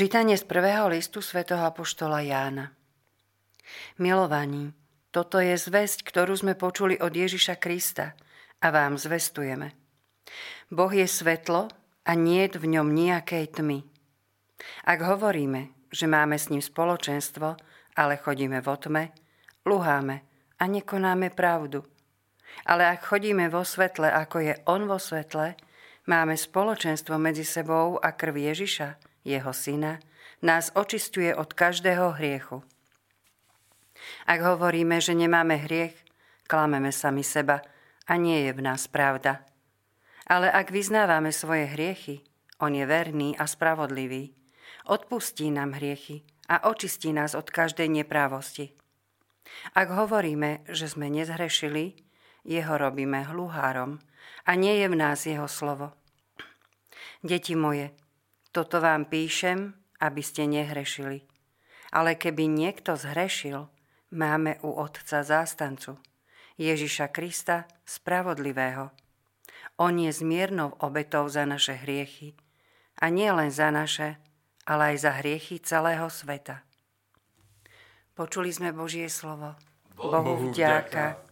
Čítanie z prvého listu svätého Apoštola Jána. Milovaní, toto je zväzť, ktorú sme počuli od Ježiša Krista a vám zvestujeme. Boh je svetlo a nie v ňom nejakej tmy. Ak hovoríme, že máme s ním spoločenstvo, ale chodíme vo tme, luháme a nekonáme pravdu. Ale ak chodíme vo svetle, ako je on vo svetle, máme spoločenstvo medzi sebou a krv Ježiša, jeho syna, nás očistuje od každého hriechu. Ak hovoríme, že nemáme hriech, klameme sami seba a nie je v nás pravda. Ale ak vyznávame svoje hriechy, on je verný a spravodlivý. Odpustí nám hriechy a očistí nás od každej neprávosti. Ak hovoríme, že sme nezhrešili, jeho robíme hluhárom a nie je v nás jeho slovo. Deti moje, toto vám píšem, aby ste nehrešili. Ale keby niekto zhrešil, máme u Otca zástancu, Ježiša Krista, spravodlivého. On je zmiernou obetou za naše hriechy, a nie len za naše, ale aj za hriechy celého sveta. Počuli sme Božie slovo. Bohu vďaka.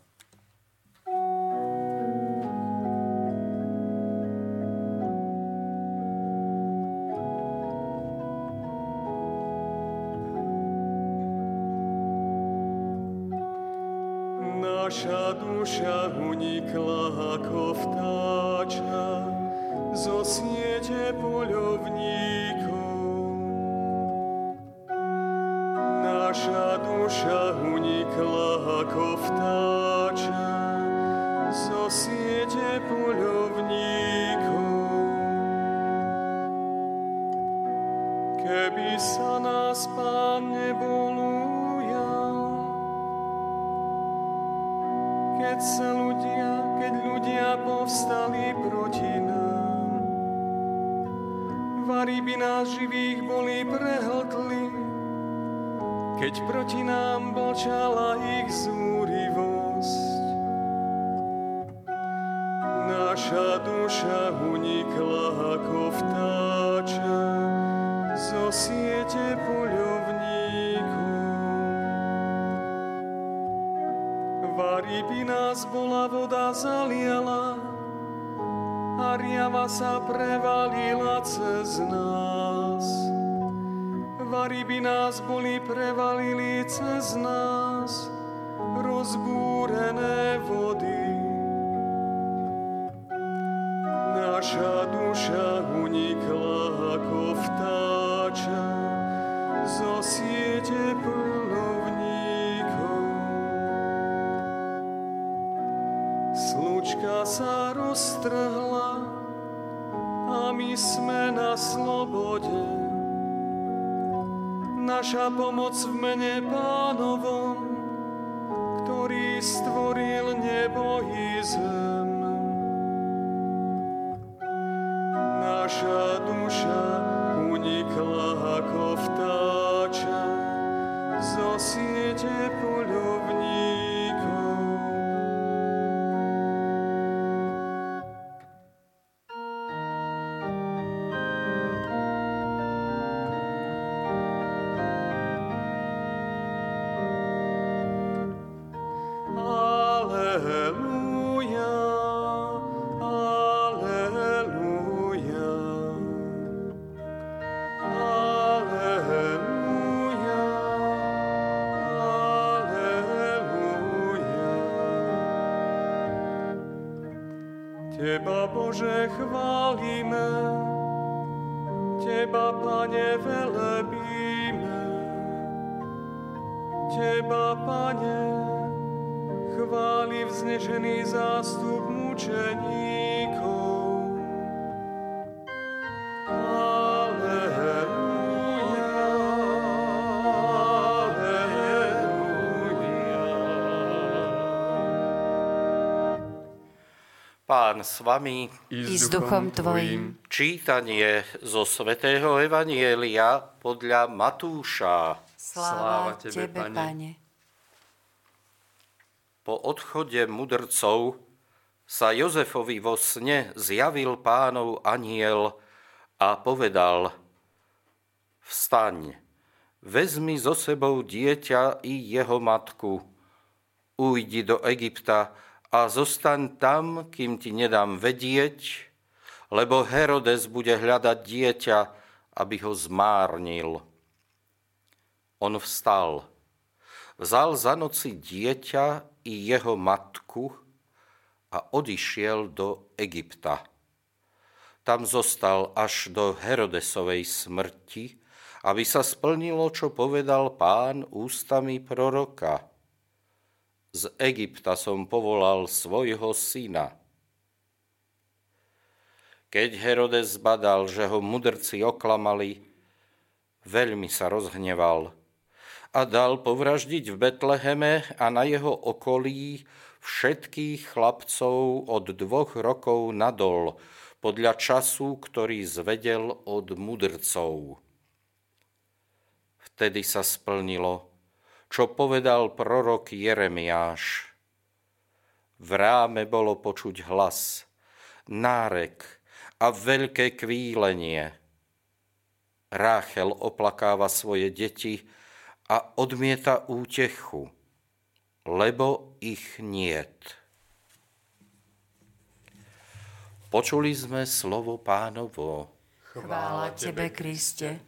Naša duša unikla ako vtáča zo siete poľovníkov. Naša duša unikla ako keď sa ľudia, keď ľudia povstali proti nám. Vary by nás živých boli prehltli, keď proti nám bočala ich zúrivosť. Naša duša unikla ako vtáča zo siete poľovníkov. Vary by nás bola voda zaliala a riava sa prevalila cez nás. Vary by nás boli prevalili cez nás rozbúrené vody. Naša duša unikla roztrhla a my sme na slobode. Naša pomoc v mene pánovom, ktorý stvoril nebo i zem. Naša duša unikla ako vtáča zo siete poľovník. Teba, Bože, chválime, Teba, Pane, velebíme. Teba, Pane, chváli vznešený zástup mučeníkov. Pán s vami i s duchom tvojim. Čítanie zo svätého Evanielia podľa Matúša. Sláva Tebe, Pane. Pane. Po odchode mudrcov sa Jozefovi vo sne zjavil pánov aniel a povedal Vstaň, vezmi so sebou dieťa i jeho matku, ujdi do Egypta a zostaň tam, kým ti nedám vedieť, lebo Herodes bude hľadať dieťa, aby ho zmárnil. On vstal, vzal za noci dieťa i jeho matku a odišiel do Egypta. Tam zostal až do Herodesovej smrti, aby sa splnilo, čo povedal pán ústami proroka. Z Egypta som povolal svojho syna. Keď Herodes badal, že ho mudrci oklamali, veľmi sa rozhneval a dal povraždiť v Betleheme a na jeho okolí všetkých chlapcov od dvoch rokov nadol, podľa času, ktorý zvedel od mudrcov. Vtedy sa splnilo, čo povedal prorok Jeremiáš. V ráme bolo počuť hlas, nárek a veľké kvílenie. Ráchel oplakáva svoje deti a odmieta útechu, lebo ich niet. Počuli sme slovo pánovo. Chvála Tebe, Kriste.